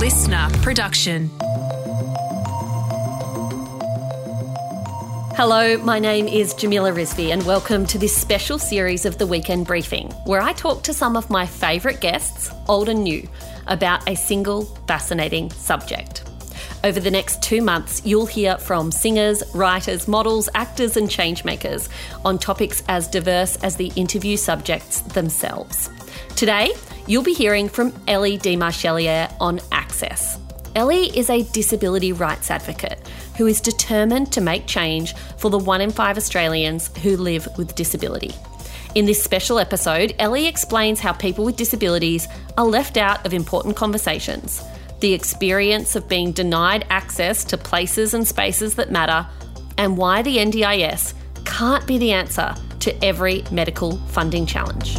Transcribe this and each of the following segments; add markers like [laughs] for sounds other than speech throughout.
LiSTNR production. Hello, my name is Jamila Rizvi, and welcome to this special series of the Weekend Briefing, where I talk to some of my favourite guests, old and new, about a single fascinating subject. Over the next two months, you'll hear from singers, writers, models, actors, and changemakers on topics as diverse as the interview subjects themselves. Today, you'll be hearing from Elly Desmarchelier on Access. Elly is a disability rights advocate who is determined to make change for the one in five Australians who live with disability. In this special episode, Elly explains how people with disabilities are left out of important conversations, the experience of being denied access to places and spaces that matter, and why the NDIS can't be the answer to every medical funding challenge.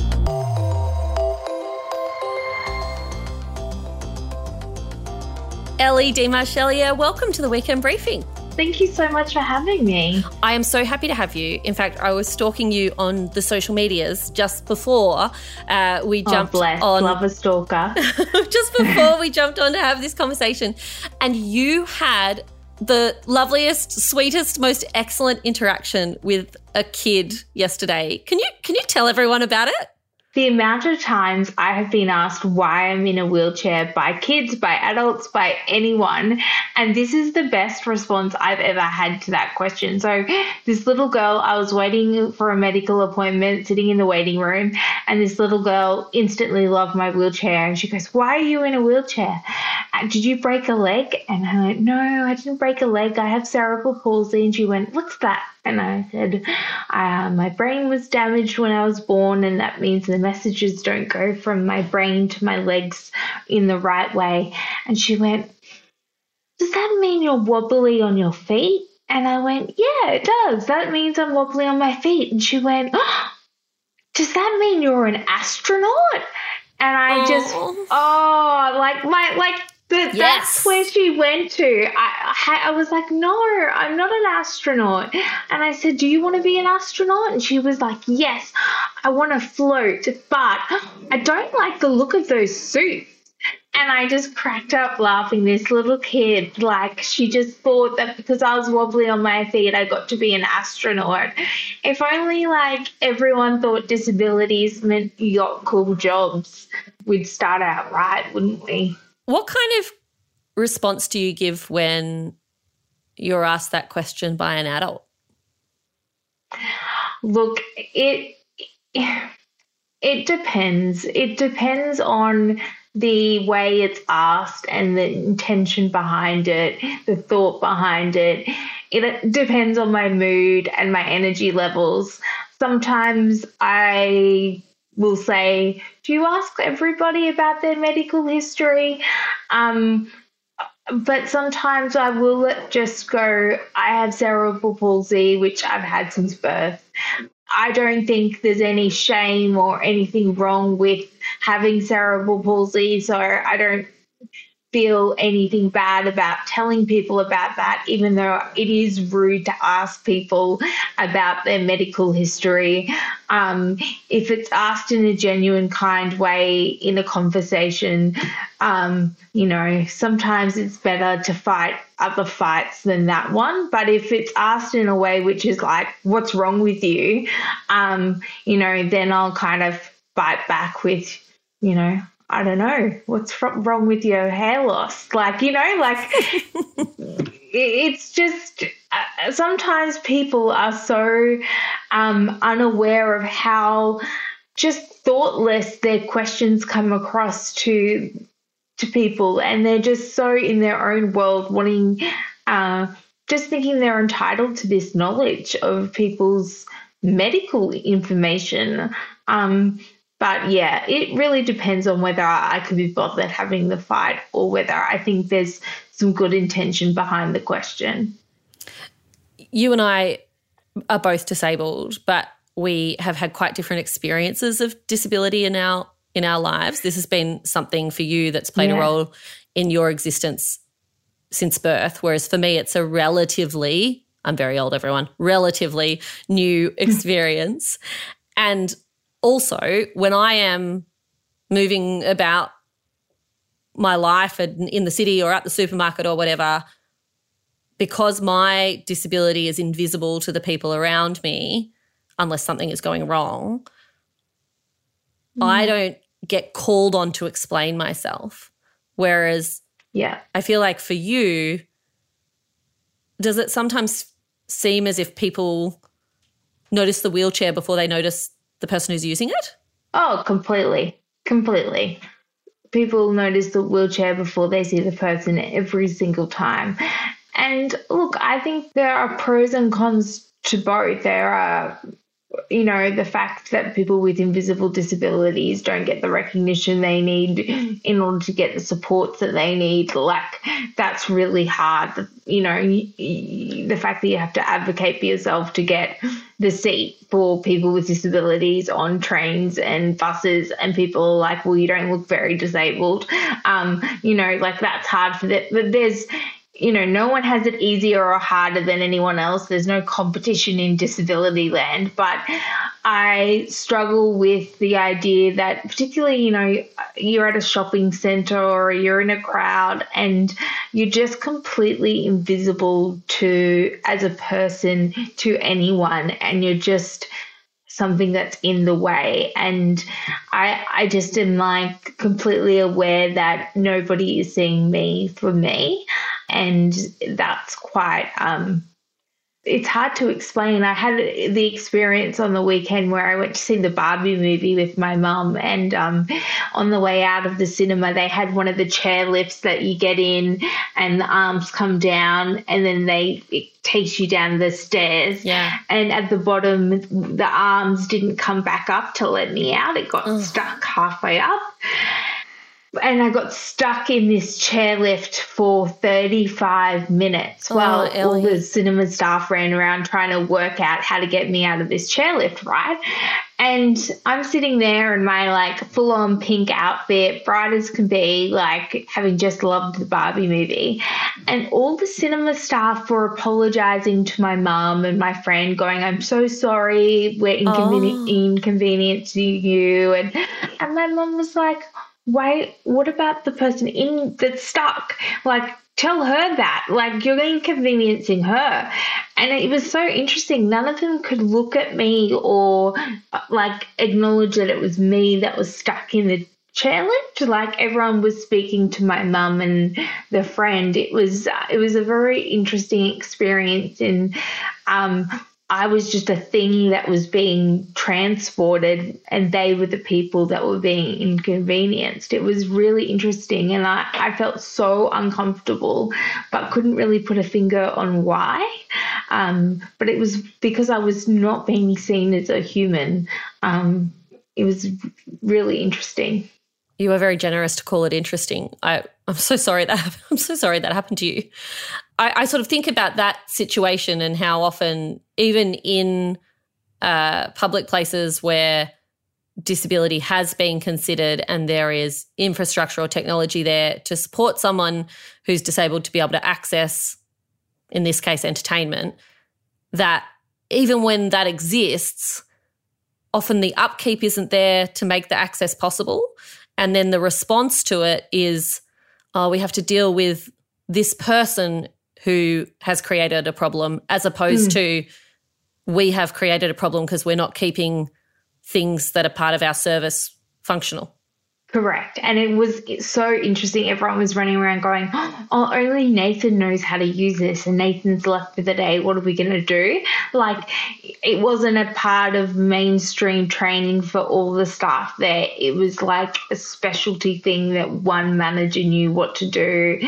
Elly Desmarchelier, welcome to the Weekend Briefing. Thank you so much for having me. I am so happy to have you. In fact, I was stalking you on the social medias just before uh, we Oh, jumped bless. on. Love a stalker. [laughs] just before we jumped on to have this conversation, and you had the loveliest, sweetest, most excellent interaction with a kid yesterday. Can you can you tell everyone about it? The amount of times I have been asked why I'm in a wheelchair by kids, by adults, by anyone, and this is the best response I've ever had to that question. So, this little girl, I was waiting for a medical appointment, sitting in the waiting room, and this little girl instantly loved my wheelchair, and she goes, "Why are you in a wheelchair? Uh, Did you break a leg?" And I went, "No, I didn't break a leg. I have cerebral palsy." And she went, "What's that?" And I said, uh, My brain was damaged when I was born, and that means the messages don't go from my brain to my legs in the right way. And she went, Does that mean you're wobbly on your feet? And I went, Yeah, it does. That means I'm wobbly on my feet. And she went, oh, Does that mean you're an astronaut? And I just, Oh. oh, like my, like, but Yes. that's where she went to. I, I, I was like, no, I'm not an astronaut. And I said, do you want to be an astronaut? And she was like, yes, I want to float, but I don't like the look of those suits. And I just cracked up laughing. This little kid, like, she just thought that because I was wobbly on my feet, I got to be an astronaut. If only, like, everyone thought disabilities meant you got cool jobs, we'd start out right, wouldn't we? What kind of response do you give when you're asked that question by an adult? Look, it it depends. It depends on the way it's asked and the intention behind it, the thought behind it. It depends on my mood and my energy levels. Sometimes I will say, "Do you ask everybody about their medical history?" Um, but sometimes I will just go, I have cerebral palsy, which I've had since birth. I don't think there's any shame or anything wrong with having cerebral palsy, so I don't feel anything bad about telling people about that, even though it is rude to ask people about their medical history. Um, if it's asked in a genuine, kind way in a conversation, um, you know, sometimes it's better to fight other fights than that one. But if it's asked in a way which is like, what's wrong with you? Um, you know, then I'll kind of bite back with, you know, I don't know, what's wrong with your hair loss? Like, you know, like [laughs] it's just uh, sometimes people are so um, unaware of how just thoughtless their questions come across to to people and they're just so in their own world wanting uh, just thinking they're entitled to this knowledge of people's medical information um, but yeah it really depends on whether i could be bothered having the fight or whether i think there's some good intention behind the question You and I are both disabled, but we have had quite different experiences of disability in our in our lives. This has been something for you that's played a role in your existence since birth, whereas for me, it's a relatively I'm very old, everyone, relatively new [laughs] experience. and also, when I am moving about my life in the city or at the supermarket or whatever, because my disability is invisible to the people around me, unless something is going wrong, mm. I don't get called on to explain myself. Whereas, yeah, I feel like for you, does it sometimes seem as if people notice the wheelchair before they notice the person who's using it? Oh, completely. Completely. People notice the wheelchair before they see the person every single time. And look, I think there are pros and cons to both. There are you know, the fact that people with invisible disabilities don't get the recognition they need in order to get the supports that they need, like that's really hard. You know, the fact that you have to advocate for yourself to get the seat for people with disabilities on trains and buses, and people are like, well, you don't look very disabled. Um, you know, like that's hard for that. But there's, you know, no one has it easier or harder than anyone else. There's no competition in disability land. But I struggle with the idea that, particularly, you know, you're at a shopping center or you're in a crowd and you're just completely invisible to, as a person, to anyone. And you're just, something that's in the way and i i just am like completely aware that nobody is seeing me for me and that's quite um, it's hard to explain. I had the experience on the weekend where I went to see the Barbie movie with my mum, and um, on the way out of the cinema, they had one of the chair lifts that you get in, and the arms come down, and then they it takes you down the stairs. Yeah. And at the bottom, the arms didn't come back up to let me out. It got Ugh. stuck halfway up and I got stuck in this chairlift for 35 minutes oh, while Elly. all the cinema staff ran around trying to work out how to get me out of this chairlift, right? And I'm sitting there in my like full on pink outfit, bright as can be, like having just loved the Barbie movie. And all the cinema staff were apologizing to my mum and my friend, going, I'm so sorry, we're oh. inconveni- oh. inconveniencing you. And, and my mum was like, why what about the person in that's stuck? Like tell her that. Like you're inconveniencing her. And it was so interesting. None of them could look at me or like acknowledge that it was me that was stuck in the chairlift like everyone was speaking to my mum and the friend. It was it was a very interesting experience. And um I was just a thing that was being transported, and they were the people that were being inconvenienced. It was really interesting, and I, I felt so uncomfortable, but couldn't really put a finger on why. Um, but it was because I was not being seen as a human. Um, it was really interesting. You were very generous to call it interesting. I, I'm so sorry that [laughs] I'm so sorry that happened to you. I, I sort of think about that situation and how often, even in uh, public places where disability has been considered and there is infrastructure or technology there to support someone who's disabled to be able to access, in this case, entertainment, that even when that exists, often the upkeep isn't there to make the access possible. And then the response to it is, oh, we have to deal with this person who has created a problem as opposed mm. to we have created a problem because we're not keeping things that are part of our service functional. Correct. And it was so interesting. Everyone was running around going, Oh, only Nathan knows how to use this, and Nathan's left for the day. What are we going to do? Like, it wasn't a part of mainstream training for all the staff there. It was like a specialty thing that one manager knew what to do.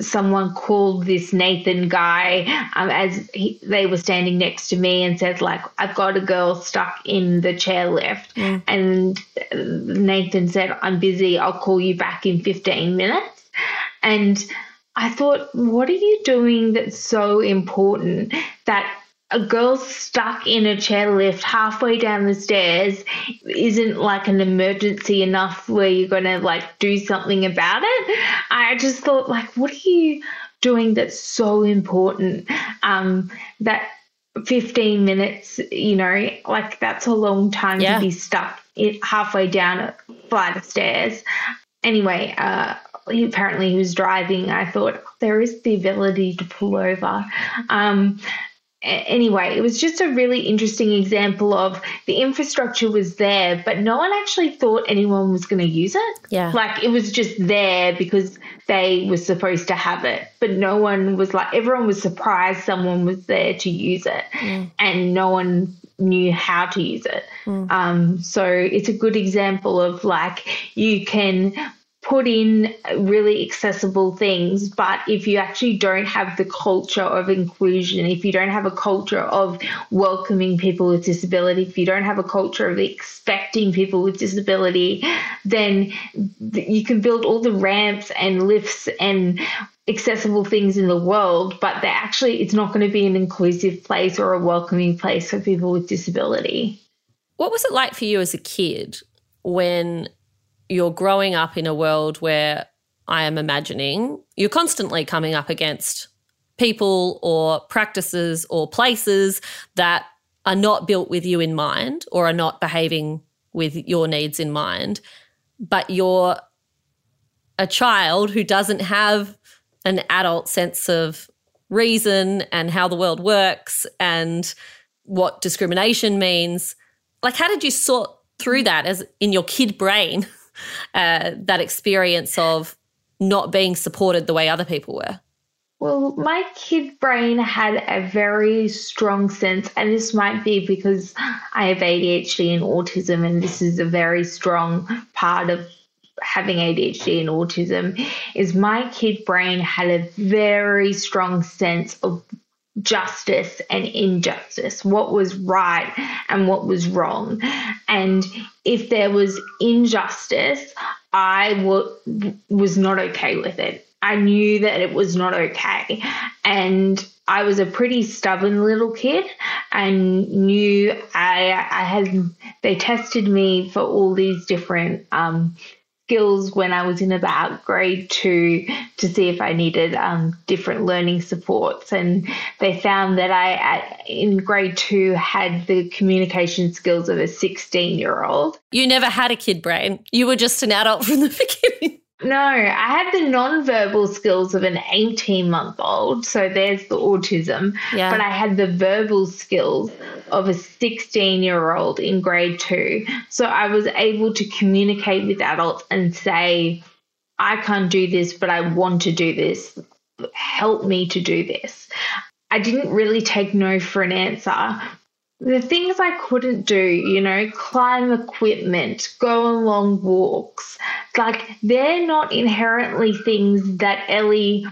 Someone called this Nathan guy um, as he, they were standing next to me and said, like, I've got a girl stuck in the chairlift. Mm. And Nathan said, I'm busy, I'll call you back in 15 minutes. And I thought, what are you doing that's so important that a girl stuck in a chairlift halfway down the stairs isn't like an emergency enough where you're going to like do something about it. I just thought, like, what are you doing that's so important um, that 15 minutes, you know, like that's a long time yeah. to be stuck it halfway down a flight of stairs. Anyway, uh, apparently he was driving. I thought there is the ability to pull over. Um, anyway, it was just a really interesting example of the infrastructure was there, but no one actually thought anyone was going to use it. Yeah. Like it was just there because they were supposed to have it, but no one was like, everyone was surprised someone was there to use it, mm. and no one knew how to use it. Mm. Um, so it's a good example of like you can put in really accessible things, but if you actually don't have the culture of inclusion, if you don't have a culture of welcoming people with disability, if you don't have a culture of expecting people with disability, then you can build all the ramps and lifts and accessible things in the world, but they're actually it's not going to be an inclusive place or a welcoming place for people with disability. What was it like for you as a kid when you're growing up in a world where I am imagining you're constantly coming up against people or practices or places that are not built with you in mind or are not behaving with your needs in mind, but you're a child who doesn't have an adult sense of reason and how the world works and what discrimination means. Like, how did you sort through that as in your kid brain? [laughs] uh, that experience of not being supported the way other people were? Well, my kid brain had a very strong sense, and this might be because I have ADHD and autism, and this is a very strong part of having ADHD and autism. Is my kid brain had a very strong sense of justice and injustice, what was right and what was wrong. And if there was injustice, I w- was not okay with it. I knew that it was not okay. And I was a pretty stubborn little kid and knew I, I had, they tested me for all these different um, skills when I was in about grade two to see if I needed um, different learning supports. And they found that I, at, in grade two, had the communication skills of a 16 year old. You never had a kid brain. You were just an adult from the [laughs] beginning. No, I had the non-verbal skills of an 18 month old. So there's the autism. Yeah. But I had the verbal skills of a 16 year old in grade two. So I was able to communicate with adults and say, I can't do this, but I want to do this. Help me to do this. I didn't really take no for an answer the things I couldn't do, you know, climb equipment, go on long walks, like they're not inherently things that Elly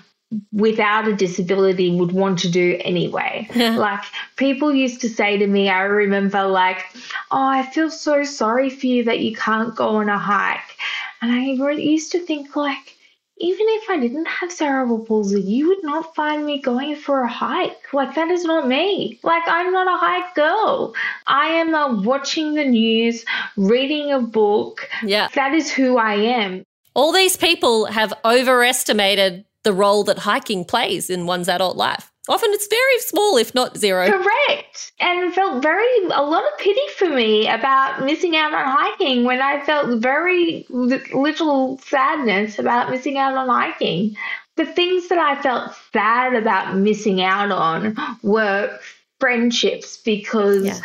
without a disability would want to do anyway. [laughs] like people used to say to me, I remember like, oh, I feel so sorry for you that you can't go on a hike. And I used to think like, even if I didn't have cerebral palsy, you would not find me going for a hike. Like, that is not me. Like, I'm not a hike girl. I am a watching the news, reading a book. Yeah. That is who I am. All these people have overestimated the role that hiking plays in one's adult life. Often it's very small, if not zero. Correct. And felt very, a lot of pity for me about missing out on hiking when I felt very little sadness about missing out on hiking. The things that I felt sad about missing out on were friendships because yeah.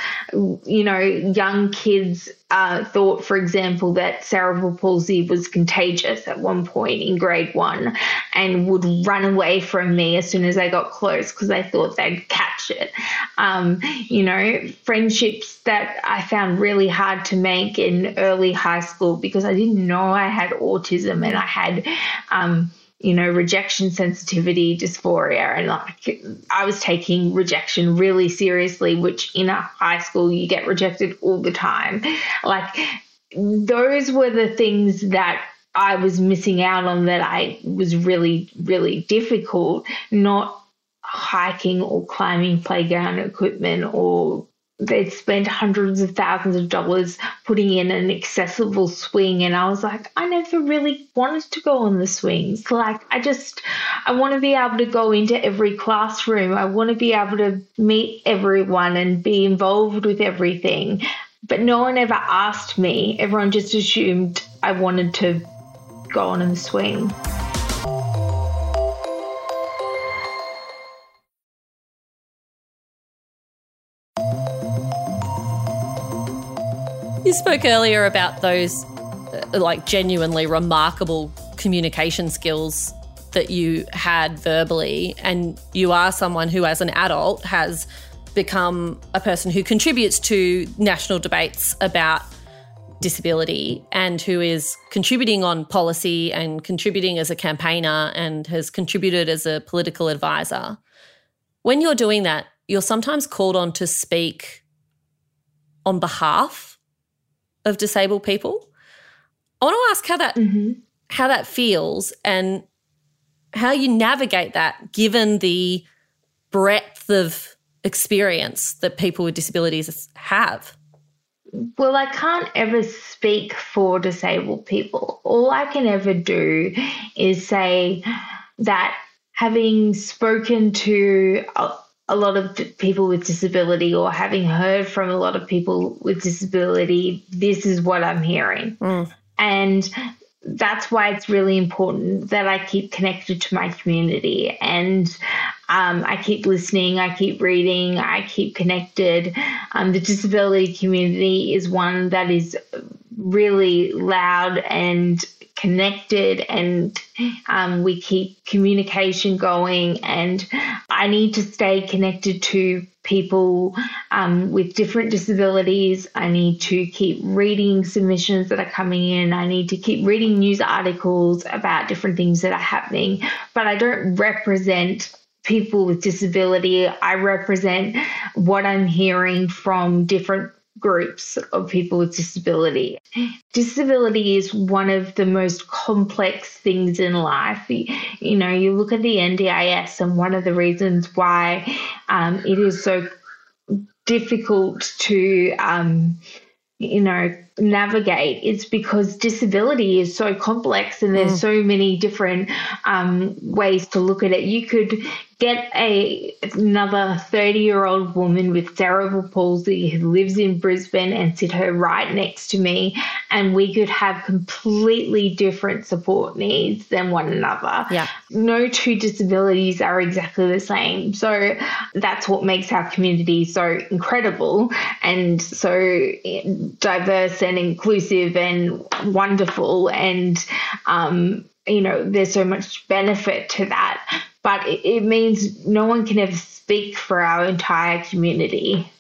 you know young kids uh, thought for example that cerebral palsy was contagious at one point in grade one and would run away from me as soon as i got close because they thought they'd catch it um, you know friendships that i found really hard to make in early high school because i didn't know i had autism and i had um, you know, rejection sensitivity dysphoria. And like, I was taking rejection really seriously, which in a high school, you get rejected all the time. Like, those were the things that I was missing out on that I was really, really difficult, not hiking or climbing playground equipment or they'd spent hundreds of thousands of dollars putting in an accessible swing and I was like I never really wanted to go on the swings. Like I just I want to be able to go into every classroom. I want to be able to meet everyone and be involved with everything. But no one ever asked me. Everyone just assumed I wanted to go on in the swing You spoke earlier about those uh, like genuinely remarkable communication skills that you had verbally, and you are someone who, as an adult, has become a person who contributes to national debates about disability and who is contributing on policy and contributing as a campaigner and has contributed as a political advisor. When you're doing that, you're sometimes called on to speak on behalf of disabled people. I want to ask how that mm-hmm. how that feels and how you navigate that given the breadth of experience that people with disabilities have. Well, I can't ever speak for disabled people. All I can ever do is say that having spoken to a, lot of people with disability or having heard from a lot of people with disability, this is what I'm hearing. Mm. And that's why it's really important that I keep connected to my community and um, I keep listening, I keep reading, I keep connected. Um, the disability community is one that is really loud and connected and um, we keep communication going and i need to stay connected to people um, with different disabilities. I need to keep reading submissions that are coming in. I need to keep reading news articles about different things that are happening. But i don't represent people with disability. I represent what i'm hearing from different groups of people with disability. Disability is one of the most complex things in life. You know, you look at the NDIS, and one of the reasons why um, it is so difficult to, um, you know, navigate it's because disability is so complex and there's mm. so many different um, ways to look at it you could get a another 30 year old woman with cerebral palsy who lives in Brisbane and sit her right next to me and we could have completely different support needs than one another. Yeah. No two disabilities are exactly the same. So that's what makes our community so incredible and so diverse and inclusive and wonderful and um, you know there's so much benefit to that but it, it means no one can ever speak for our entire community.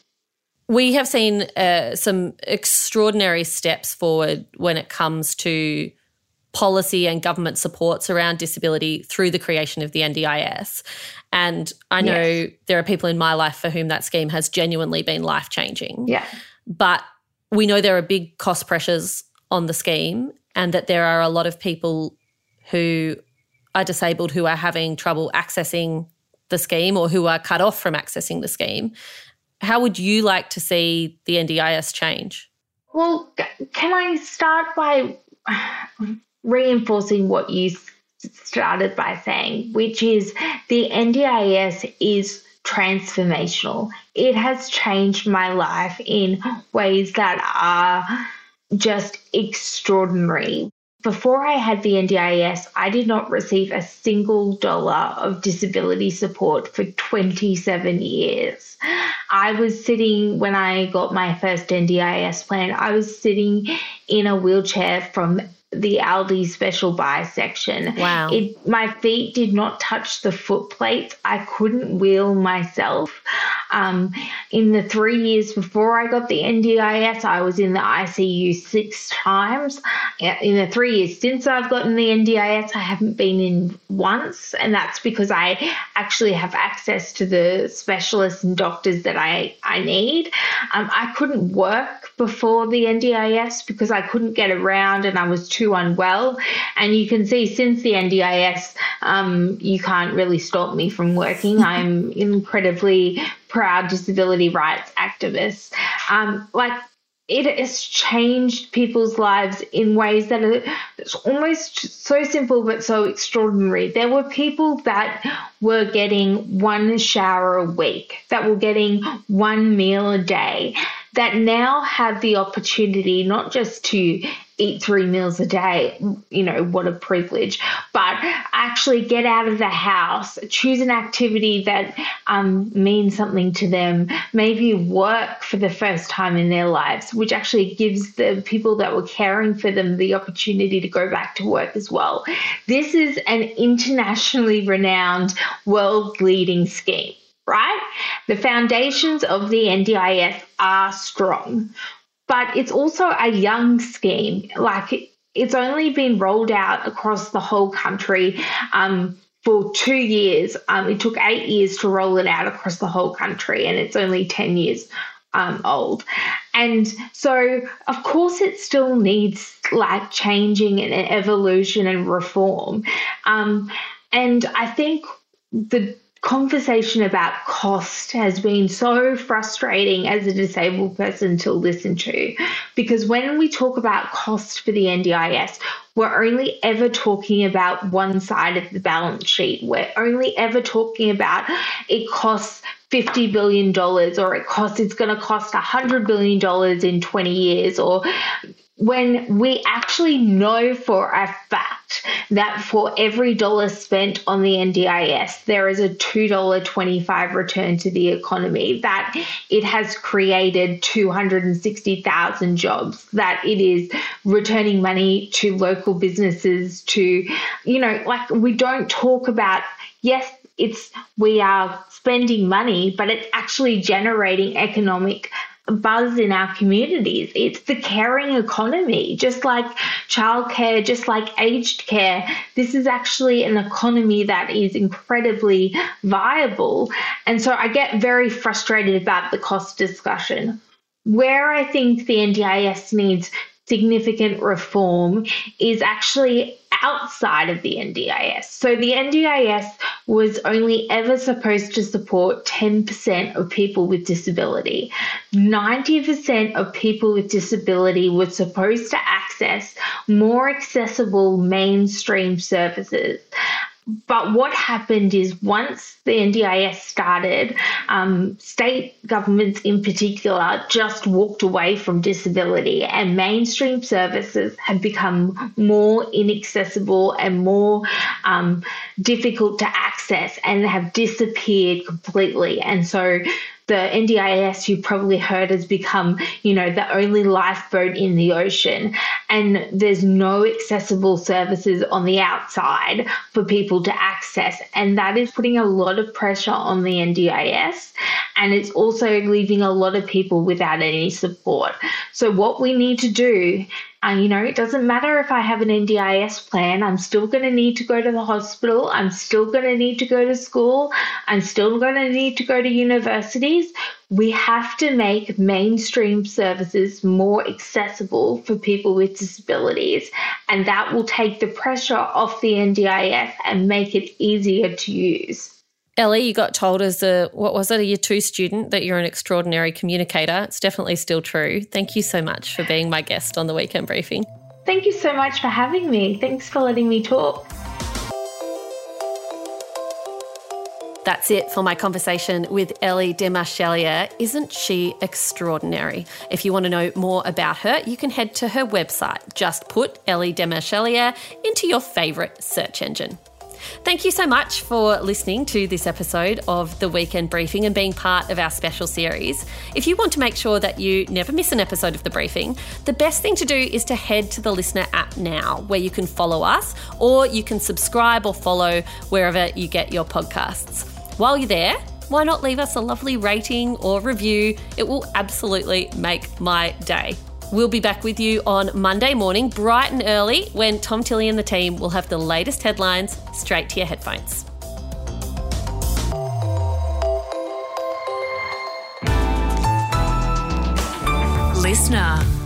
We have seen uh, some extraordinary steps forward when it comes to policy and government supports around disability through the creation of the NDIS. And I know yes. there are people in my life for whom that scheme has genuinely been life changing. Yeah. But we know there are big cost pressures on the scheme and that there are a lot of people who are disabled who are having trouble accessing the scheme or who are cut off from accessing the scheme. How would you like to see the NDIS change? Well, can I start by reinforcing what you started by saying, which is the NDIS is transformational. It has changed my life in ways that are just extraordinary. Before I had the NDIS, I did not receive a single dollar of disability support for 27 years. I was sitting, when I got my first NDIS plan, I was sitting in a wheelchair from the Aldi special buy section. Wow. It, my feet did not touch the foot plates. I couldn't wheel myself. Um, in the three years before I got the NDIS, I was in the ICU six times. In the three years since I've gotten the NDIS, I haven't been in once. And that's because I actually have access to the specialists and doctors that I, I need. Um, I couldn't work before the NDIS because I couldn't get around and I was too unwell. And you can see since the NDIS, um, you can't really stop me from working. [laughs] I'm incredibly proud disability rights activists. Um, like it has changed people's lives in ways that are almost so simple but so extraordinary. There were people that were getting one shower a week, that were getting one meal a day, that now have the opportunity not just to eat three meals a day. You know, what a privilege. But actually get out of the house, choose an activity that um, means something to them, maybe work for the first time in their lives, which actually gives the people that were caring for them the opportunity to go back to work as well. This is an internationally renowned, world leading scheme right? The foundations of the NDIS are strong but it's also a young scheme. Like it's only been rolled out across the whole country um, for two years. Um, it took eight years to roll it out across the whole country, and it's only 10 years um, old. And so, of course, it still needs like changing and evolution and reform. Um, and I think the conversation about cost has been so frustrating as a disabled person to listen to because when we talk about cost for the NDIS, we're only ever talking about one side of the balance sheet. We're only ever talking about it costs $50 billion or it costs it's going to cost $100 billion in 20 years or when we actually know for a fact that for every dollar spent on the NDIS, there is a $2.25 return to the economy, that it has created 260,000 jobs, that it is returning money to local businesses, to, you know, like we don't talk about, yes, it's we are spending money, but it's actually generating economic buzz in our communities. It's the caring economy, just like childcare, just like aged care. This is actually an economy that is incredibly viable. And so I get very frustrated about the cost discussion. Where I think the NDIS needs significant reform is actually outside of the NDIS. So the NDIS was only ever supposed to support 10% of people with disability. 90% of people with disability were supposed to access more accessible mainstream services. But what happened is once the NDIS started, um, state governments in particular just walked away from disability, and mainstream services have become more inaccessible and more um, difficult to access and have disappeared completely. And so the NDIS you've probably heard has become, you know, the only lifeboat in the ocean. And there's no accessible services on the outside for people to access. And that is putting a lot of pressure on the NDIS. And it's also leaving a lot of people without any support. So, what we need to do uh, you know, it doesn't matter if I have an NDIS plan, I'm still going to need to go to the hospital. I'm still going to need to go to school. I'm still going to need to go to universities. We have to make mainstream services more accessible for people with disabilities. And that will take the pressure off the NDIS and make it easier to use. Elly, you got told as a, what was it, a year two student that you're an extraordinary communicator. It's definitely still true. Thank you so much for being my guest on the weekend briefing. Thank you so much for having me. Thanks for letting me talk. That's it for my conversation with Elly Desmarchelier. Isn't she extraordinary? If you want to know more about her, you can head to her website. Just put Elly Desmarchelier into your favourite search engine. Thank you so much for listening to this episode of the Weekend Briefing and being part of our special series. If you want to make sure that you never miss an episode of the briefing, the best thing to do is to head to the LiSTNR app now, where you can follow us or you can subscribe or follow wherever you get your podcasts. While you're there, why not leave us a lovely rating or review? It will absolutely make my day. We'll be back with you on Monday morning, bright and early, when Tom Tilley and the team will have the latest headlines straight to your headphones. LiSTNR.